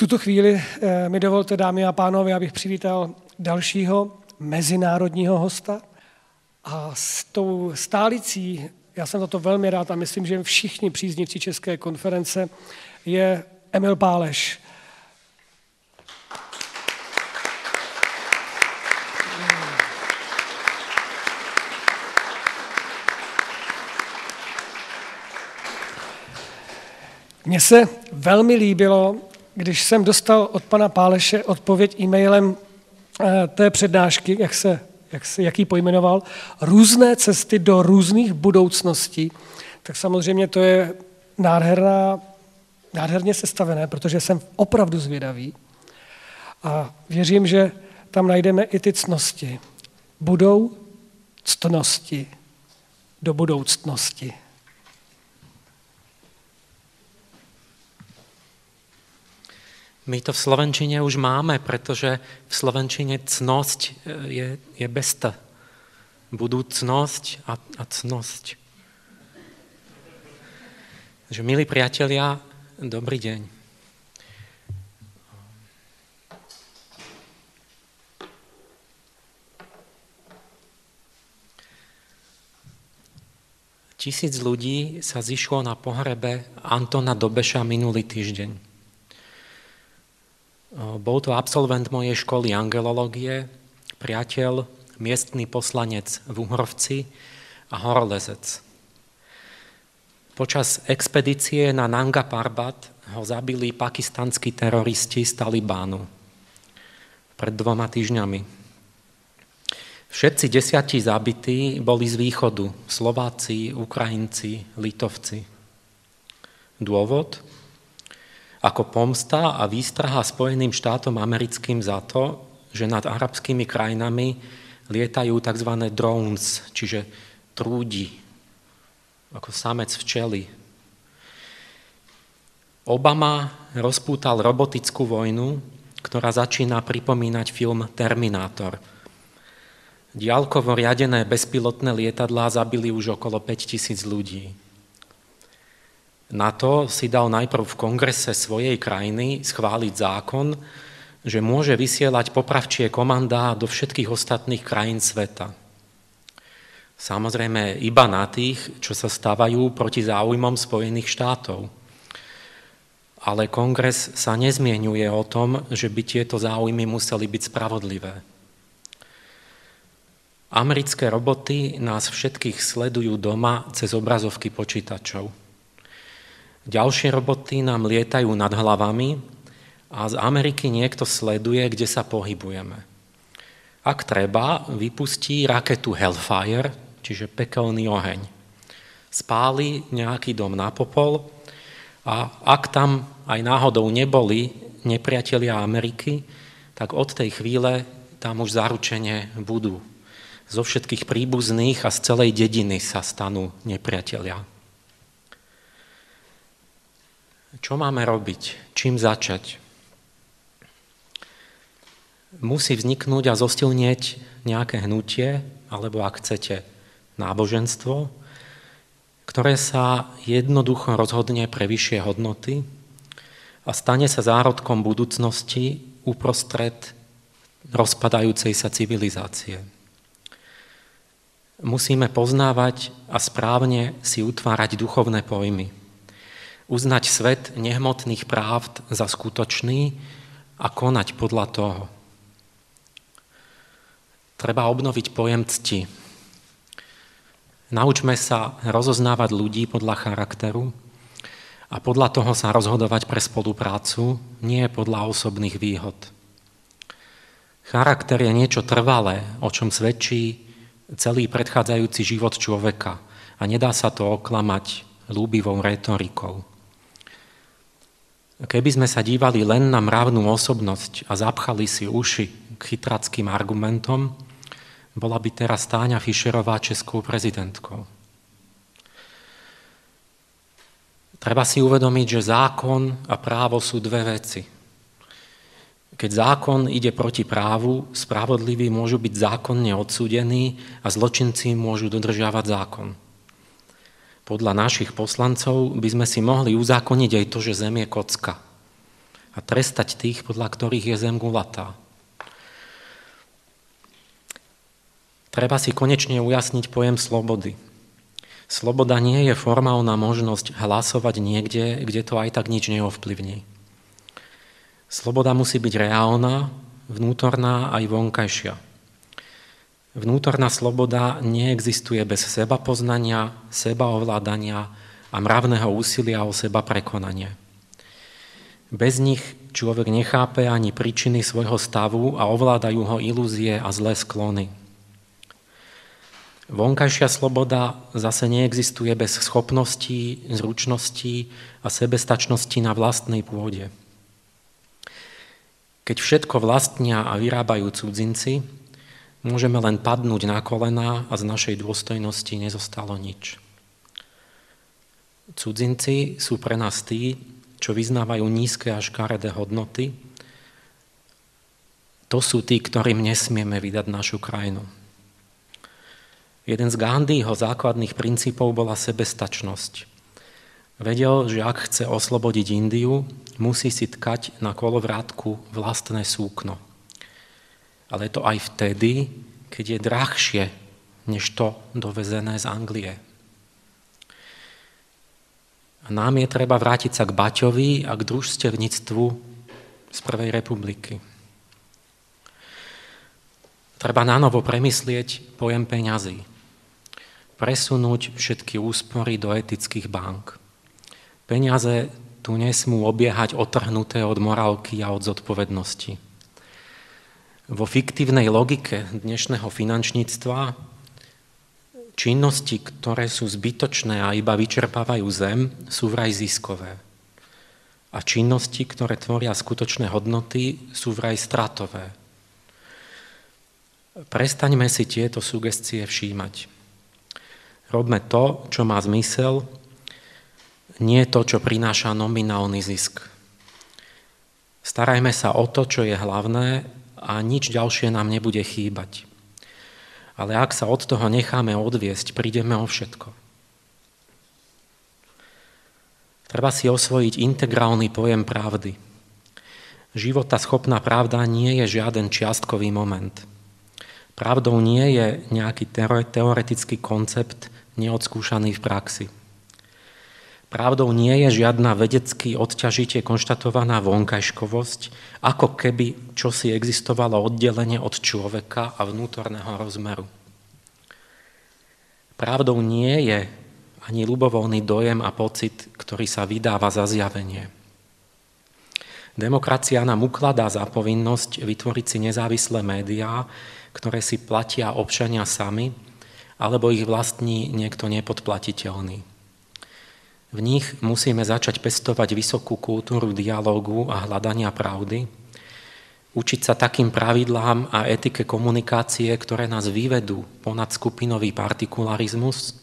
tuto chvíli eh, mi dovolte, dámy a pánové, abych přivítal dalšího mezinárodního hosta. A s tou stálicí, já jsem za to velmi rád a myslím, že všichni příznivci České konference, je Emil Páleš. Mně se velmi líbilo, když jsem dostal od pana Páleše odpověď e-mailem eh, té přednášky, jak se, jak se, jak ji pojmenoval, různé cesty do různých budoucností, tak samozřejmě to je nádherná, nádherně sestavené, protože jsem opravdu zvědavý a věřím, že tam najdeme i ty cnosti. Budou ctnosti do budoucnosti. My to v Slovenčine už máme, pretože v Slovenčine cnosť e, je, je bez t. Budúcnosť a, a cnosť. Takže, milí priatelia, dobrý deň. Tisíc ľudí sa zišlo na pohrebe Antona Dobeša minulý týždeň. Bol to absolvent mojej školy angelológie, priateľ, miestný poslanec v Uhrovci a horolezec. Počas expedície na Nanga Parbat ho zabili pakistanskí teroristi z Talibánu pred dvoma týždňami. Všetci desiatí zabití boli z východu, Slováci, Ukrajinci, Litovci. Dôvod? Ako pomsta a výstraha Spojeným štátom americkým za to, že nad arabskými krajinami lietajú tzv. drones, čiže trúdi, ako samec včely. Obama rozpútal robotickú vojnu, ktorá začína pripomínať film Terminátor. Diálkovo riadené bezpilotné lietadlá zabili už okolo 5000 ľudí. Na to si dal najprv v kongrese svojej krajiny schváliť zákon, že môže vysielať popravčie komandá do všetkých ostatných krajín sveta. Samozrejme iba na tých, čo sa stávajú proti záujmom Spojených štátov. Ale kongres sa nezmienuje o tom, že by tieto záujmy museli byť spravodlivé. Americké roboty nás všetkých sledujú doma cez obrazovky počítačov. Ďalšie roboty nám lietajú nad hlavami a z Ameriky niekto sleduje, kde sa pohybujeme. Ak treba, vypustí raketu Hellfire, čiže pekelný oheň. Spáli nejaký dom na popol a ak tam aj náhodou neboli nepriatelia Ameriky, tak od tej chvíle tam už zaručene budú. Zo všetkých príbuzných a z celej dediny sa stanú nepriatelia. Čo máme robiť? Čím začať? Musí vzniknúť a zostilnieť nejaké hnutie, alebo ak chcete, náboženstvo, ktoré sa jednoducho rozhodne pre vyššie hodnoty a stane sa zárodkom budúcnosti uprostred rozpadajúcej sa civilizácie. Musíme poznávať a správne si utvárať duchovné pojmy uznať svet nehmotných práv za skutočný a konať podľa toho. Treba obnoviť pojem cti. Naučme sa rozoznávať ľudí podľa charakteru a podľa toho sa rozhodovať pre spoluprácu, nie podľa osobných výhod. Charakter je niečo trvalé, o čom svedčí celý predchádzajúci život človeka a nedá sa to oklamať lúbivou retorikou. Keby sme sa dívali len na mravnú osobnosť a zapchali si uši k chytrackým argumentom, bola by teraz Táňa Fischerová českou prezidentkou. Treba si uvedomiť, že zákon a právo sú dve veci. Keď zákon ide proti právu, spravodliví môžu byť zákonne odsúdení a zločinci môžu dodržiavať zákon podľa našich poslancov by sme si mohli uzákoniť aj to, že Zem je kocka. a trestať tých, podľa ktorých je zem gulatá. Treba si konečne ujasniť pojem slobody. Sloboda nie je formálna možnosť hlasovať niekde, kde to aj tak nič neovplyvní. Sloboda musí byť reálna, vnútorná aj vonkajšia. Vnútorná sloboda neexistuje bez seba poznania, seba ovládania a mravného úsilia o seba prekonanie. Bez nich človek nechápe ani príčiny svojho stavu a ovládajú ho ilúzie a zlé sklony. Vonkajšia sloboda zase neexistuje bez schopností, zručností a sebestačnosti na vlastnej pôde. Keď všetko vlastnia a vyrábajú cudzinci, môžeme len padnúť na kolená a z našej dôstojnosti nezostalo nič. Cudzinci sú pre nás tí, čo vyznávajú nízke a škaredé hodnoty. To sú tí, ktorým nesmieme vydať našu krajinu. Jeden z Gandhiho základných princípov bola sebestačnosť. Vedel, že ak chce oslobodiť Indiu, musí si tkať na kolovrátku vlastné súkno. Ale to aj vtedy, keď je drahšie, než to dovezené z Anglie. A nám je treba vrátiť sa k Baťovi a k družstevníctvu z Prvej republiky. Treba nanovo premyslieť pojem peňazí presunúť všetky úspory do etických bank. Peniaze tu nesmú obiehať otrhnuté od morálky a od zodpovednosti. Vo fiktívnej logike dnešného finančníctva činnosti, ktoré sú zbytočné a iba vyčerpávajú zem, sú vraj ziskové. A činnosti, ktoré tvoria skutočné hodnoty, sú vraj stratové. Prestaňme si tieto sugestie všímať. Robme to, čo má zmysel, nie to, čo prináša nominálny zisk. Starajme sa o to, čo je hlavné a nič ďalšie nám nebude chýbať. Ale ak sa od toho necháme odviesť, prídeme o všetko. Treba si osvojiť integrálny pojem pravdy. Života schopná pravda nie je žiaden čiastkový moment. Pravdou nie je nejaký teoretický koncept, neodskúšaný v praxi. Pravdou nie je žiadna vedecky odťažite konštatovaná vonkajškovosť, ako keby čosi existovalo oddelenie od človeka a vnútorného rozmeru. Pravdou nie je ani ľubovoľný dojem a pocit, ktorý sa vydáva za zjavenie. Demokracia nám ukladá za povinnosť vytvoriť si nezávislé médiá, ktoré si platia občania sami alebo ich vlastní niekto nepodplatiteľný. V nich musíme začať pestovať vysokú kultúru dialógu a hľadania pravdy, učiť sa takým pravidlám a etike komunikácie, ktoré nás vyvedú ponad skupinový partikularizmus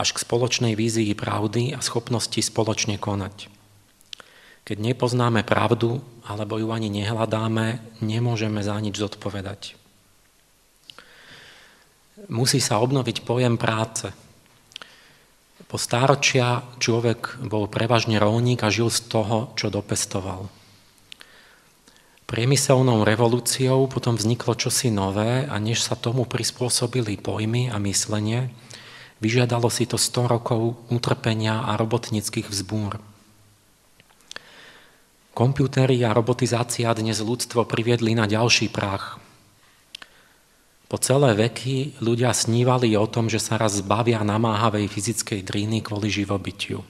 až k spoločnej vízii pravdy a schopnosti spoločne konať. Keď nepoznáme pravdu alebo ju ani nehľadáme, nemôžeme za nič zodpovedať musí sa obnoviť pojem práce. Po stáročia človek bol prevažne rolník a žil z toho, čo dopestoval. Priemyselnou revolúciou potom vzniklo čosi nové a než sa tomu prispôsobili pojmy a myslenie, vyžiadalo si to 100 rokov utrpenia a robotnických vzbúr. Kompiútery a robotizácia dnes ľudstvo priviedli na ďalší prach – po celé veky ľudia snívali o tom, že sa raz zbavia namáhavej fyzickej dríny kvôli živobytiu.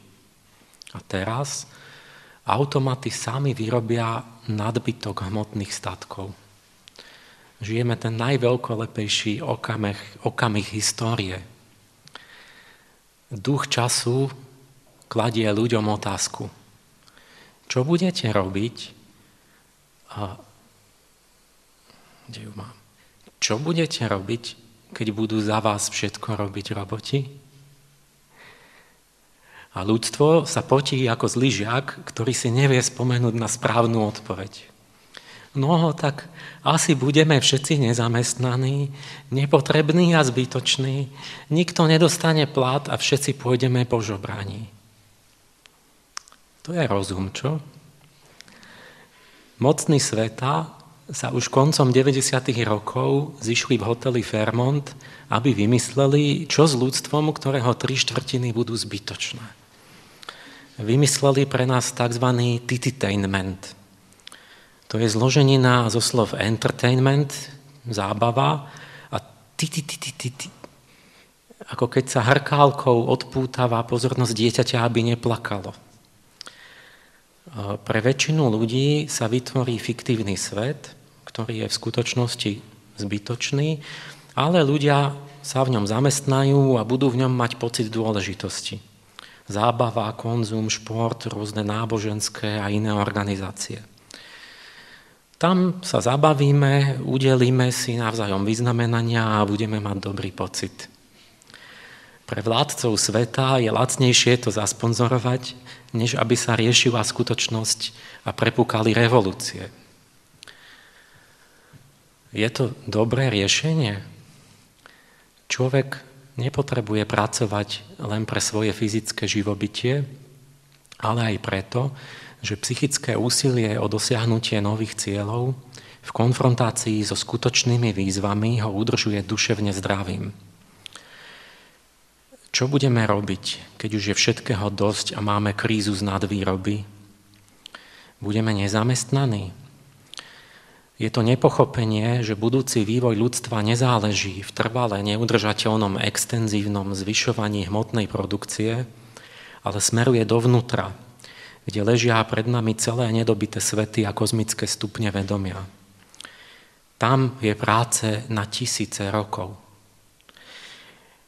A teraz automaty sami vyrobia nadbytok hmotných statkov. Žijeme ten najveľkolepejší okamih, okamih histórie. Duch času kladie ľuďom otázku. Čo budete robiť? A kde ju mám? Čo budete robiť, keď budú za vás všetko robiť roboti? A ľudstvo sa potí ako zlý žiak, ktorý si nevie spomenúť na správnu odpoveď. No tak asi budeme všetci nezamestnaní, nepotrební a zbytoční, nikto nedostane plat a všetci pôjdeme po žobraní. To je rozum, čo? Mocný sveta sa už koncom 90. rokov zišli v hoteli Fairmont, aby vymysleli, čo s ľudstvom, ktorého tri štvrtiny budú zbytočné. Vymysleli pre nás tzv. tititainment. To je zloženina zo slov entertainment, zábava, a tititititi, ako keď sa hrkálkou odpútava pozornosť dieťaťa, aby neplakalo. Pre väčšinu ľudí sa vytvorí fiktívny svet, ktorý je v skutočnosti zbytočný, ale ľudia sa v ňom zamestnajú a budú v ňom mať pocit dôležitosti. Zábava, konzum, šport, rôzne náboženské a iné organizácie. Tam sa zabavíme, udelíme si navzájom vyznamenania a budeme mať dobrý pocit. Pre vládcov sveta je lacnejšie to zasponzorovať, než aby sa riešila skutočnosť a prepukali revolúcie. Je to dobré riešenie? Človek nepotrebuje pracovať len pre svoje fyzické živobytie, ale aj preto, že psychické úsilie o dosiahnutie nových cieľov v konfrontácii so skutočnými výzvami ho udržuje duševne zdravým. Čo budeme robiť, keď už je všetkého dosť a máme krízu z nadvýroby? Budeme nezamestnaní? Je to nepochopenie, že budúci vývoj ľudstva nezáleží v trvale neudržateľnom extenzívnom zvyšovaní hmotnej produkcie, ale smeruje dovnútra, kde ležia pred nami celé nedobité svety a kozmické stupne vedomia. Tam je práce na tisíce rokov.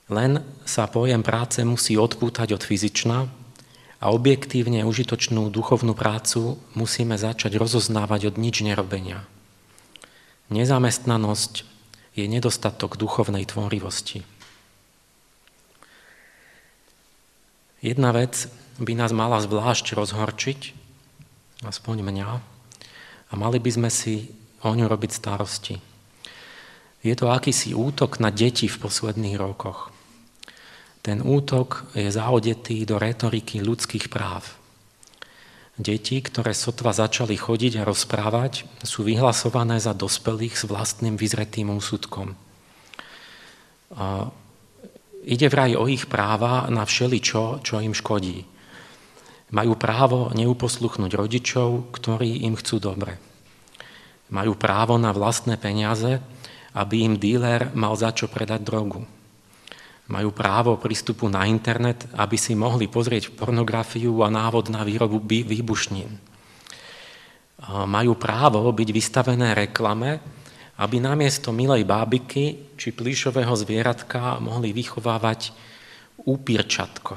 Len sa pojem práce musí odpútať od fyzična a objektívne užitočnú duchovnú prácu musíme začať rozoznávať od nič nerobenia. Nezamestnanosť je nedostatok duchovnej tvorivosti. Jedna vec by nás mala zvlášť rozhorčiť, aspoň mňa, a mali by sme si o ňu robiť starosti. Je to akýsi útok na deti v posledných rokoch. Ten útok je zaodetý do retoriky ľudských práv. Deti, ktoré sotva začali chodiť a rozprávať, sú vyhlasované za dospelých s vlastným vyzretým úsudkom. Ide vraj o ich práva na všeličo, čo im škodí. Majú právo neuposluchnúť rodičov, ktorí im chcú dobre. Majú právo na vlastné peniaze, aby im díler mal za čo predať drogu majú právo prístupu na internet, aby si mohli pozrieť pornografiu a návod na výrobu výbušnín. Majú právo byť vystavené reklame, aby namiesto milej bábiky či plíšového zvieratka mohli vychovávať úpirčatko.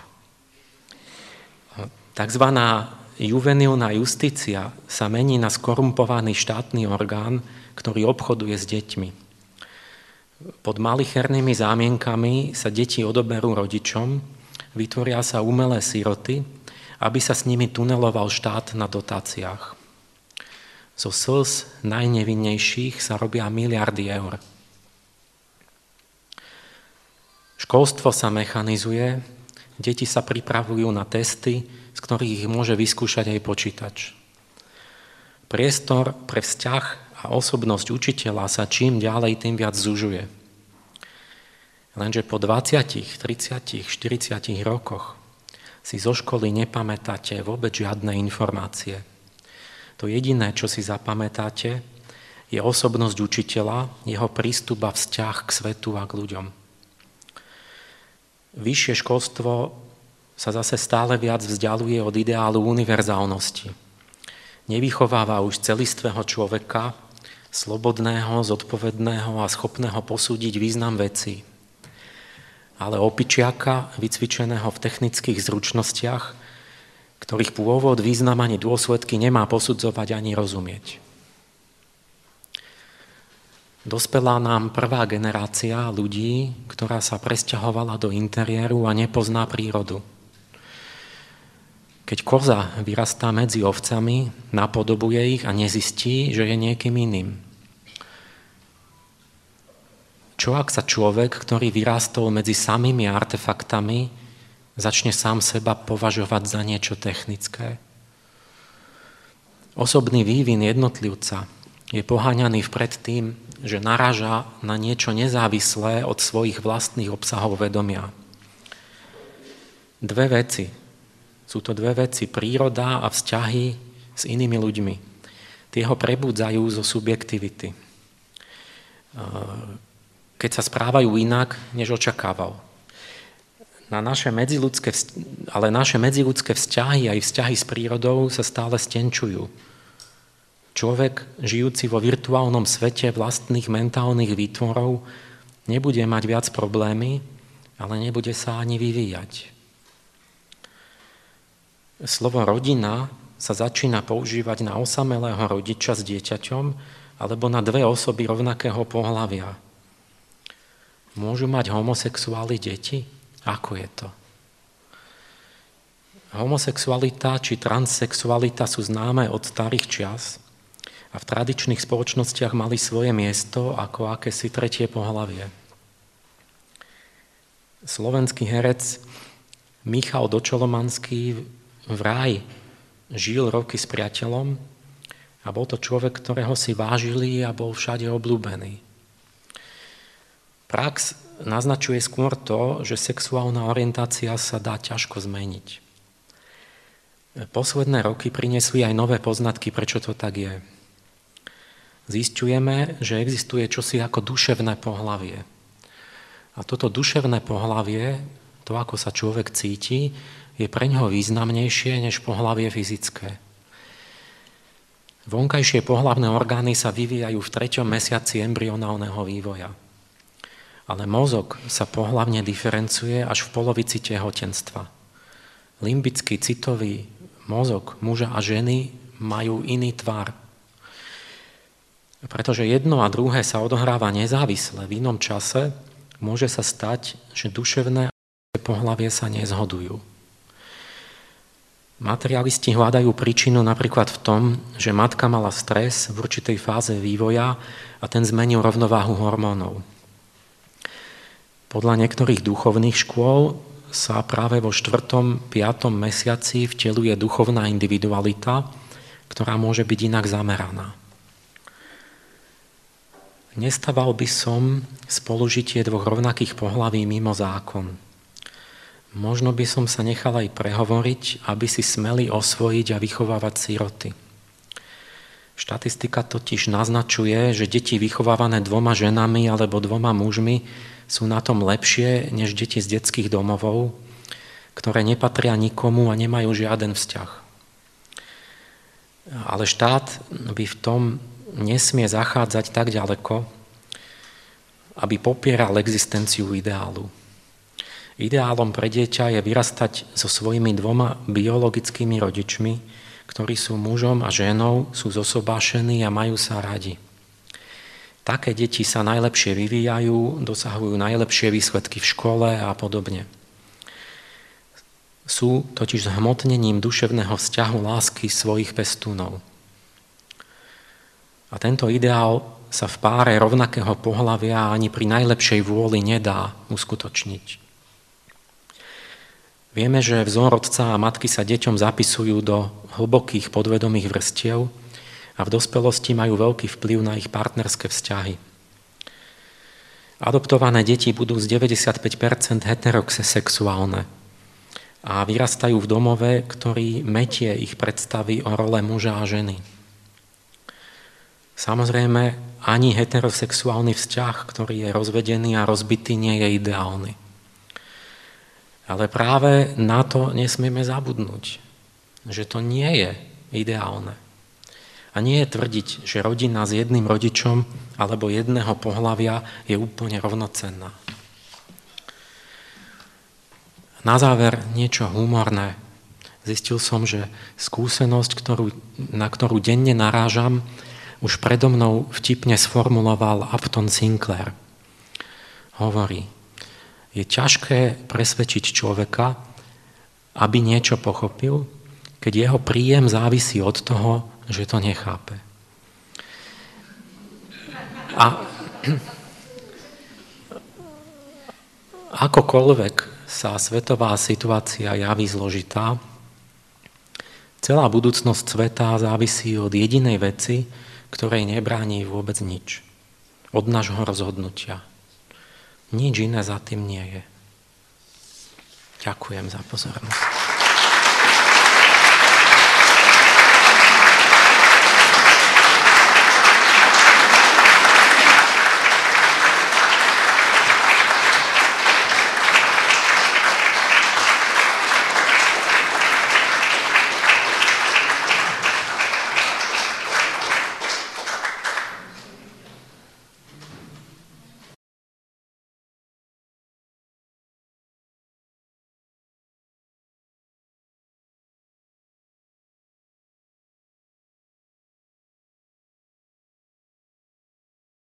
Takzvaná juvenilná justícia sa mení na skorumpovaný štátny orgán, ktorý obchoduje s deťmi. Pod malichernými zámienkami sa deti odoberú rodičom, vytvoria sa umelé siroty, aby sa s nimi tuneloval štát na dotáciách. Zo slz najnevinnejších sa robia miliardy eur. Školstvo sa mechanizuje, deti sa pripravujú na testy, z ktorých ich môže vyskúšať aj počítač. Priestor pre vzťah a osobnosť učiteľa sa čím ďalej, tým viac zužuje. Lenže po 20, 30, 40 rokoch si zo školy nepamätáte vôbec žiadne informácie. To jediné, čo si zapamätáte, je osobnosť učiteľa, jeho prístup a vzťah k svetu a k ľuďom. Vyššie školstvo sa zase stále viac vzdialuje od ideálu univerzálnosti. Nevychováva už celistvého človeka, slobodného, zodpovedného a schopného posúdiť význam veci. Ale opičiaka, vycvičeného v technických zručnostiach, ktorých pôvod, význam ani dôsledky nemá posudzovať ani rozumieť. Dospelá nám prvá generácia ľudí, ktorá sa presťahovala do interiéru a nepozná prírodu. Keď koza vyrastá medzi ovcami, napodobuje ich a nezistí, že je niekým iným. Čo ak sa človek, ktorý vyrástol medzi samými artefaktami, začne sám seba považovať za niečo technické? Osobný vývin jednotlivca je poháňaný vpred tým, že naraža na niečo nezávislé od svojich vlastných obsahov vedomia. Dve veci. Sú to dve veci, príroda a vzťahy s inými ľuďmi. Tie ho prebudzajú zo subjektivity. Keď sa správajú inak, než očakával. Na naše medziludské, ale naše medziludské vzťahy aj vzťahy s prírodou sa stále stenčujú Človek, žijúci vo virtuálnom svete vlastných mentálnych výtvorov, nebude mať viac problémy, ale nebude sa ani vyvíjať. Slovo rodina sa začína používať na osamelého rodiča s dieťaťom alebo na dve osoby rovnakého pohľavia. Môžu mať homosexuáli deti? Ako je to? Homosexualita či transsexualita sú známe od starých čias – a v tradičných spoločnostiach mali svoje miesto ako akési tretie pohlavie. Slovenský herec Michal Dočolomanský v ráji žil roky s priateľom a bol to človek, ktorého si vážili a bol všade obľúbený. Prax naznačuje skôr to, že sexuálna orientácia sa dá ťažko zmeniť. Posledné roky priniesli aj nové poznatky, prečo to tak je zistujeme, že existuje čosi ako duševné pohlavie. A toto duševné pohlavie, to ako sa človek cíti, je pre ňoho významnejšie než pohlavie fyzické. Vonkajšie pohlavné orgány sa vyvíjajú v treťom mesiaci embryonálneho vývoja. Ale mozog sa pohlavne diferencuje až v polovici tehotenstva. Limbický citový mozog muža a ženy majú iný tvar, pretože jedno a druhé sa odohráva nezávisle v inom čase, môže sa stať, že duševné a pohlavie sa nezhodujú. Materialisti hľadajú príčinu napríklad v tom, že matka mala stres v určitej fáze vývoja a ten zmenil rovnováhu hormónov. Podľa niektorých duchovných škôl sa práve vo 4. 5. mesiaci vteluje duchovná individualita, ktorá môže byť inak zameraná. Nestaval by som spolužitie dvoch rovnakých pohlaví mimo zákon. Možno by som sa nechal aj prehovoriť, aby si smeli osvojiť a vychovávať síroty. Štatistika totiž naznačuje, že deti vychovávané dvoma ženami alebo dvoma mužmi sú na tom lepšie než deti z detských domovov, ktoré nepatria nikomu a nemajú žiaden vzťah. Ale štát by v tom nesmie zachádzať tak ďaleko, aby popieral existenciu ideálu. Ideálom pre dieťa je vyrastať so svojimi dvoma biologickými rodičmi, ktorí sú mužom a ženou, sú zosobášení a majú sa radi. Také deti sa najlepšie vyvíjajú, dosahujú najlepšie výsledky v škole a podobne. Sú totiž zhmotnením duševného vzťahu lásky svojich pestúnov. A tento ideál sa v páre rovnakého pohľavia ani pri najlepšej vôli nedá uskutočniť. Vieme, že vzor otca a matky sa deťom zapisujú do hlbokých podvedomých vrstiev a v dospelosti majú veľký vplyv na ich partnerské vzťahy. Adoptované deti budú z 95% heterosexuálne a vyrastajú v domove, ktorý metie ich predstavy o role muža a ženy. Samozrejme, ani heterosexuálny vzťah, ktorý je rozvedený a rozbitý, nie je ideálny. Ale práve na to nesmieme zabudnúť, že to nie je ideálne. A nie je tvrdiť, že rodina s jedným rodičom alebo jedného pohlavia je úplne rovnocenná. Na záver niečo humorné. Zistil som, že skúsenosť, ktorú, na ktorú denne narážam, už predo mnou vtipne sformuloval Upton Sinclair. Hovorí, je ťažké presvedčiť človeka, aby niečo pochopil, keď jeho príjem závisí od toho, že to nechápe. A akokoľvek sa svetová situácia javí zložitá, Celá budúcnosť sveta závisí od jedinej veci, ktorej nebráni vôbec nič. Od nášho rozhodnutia. Nič iné za tým nie je. Ďakujem za pozornosť.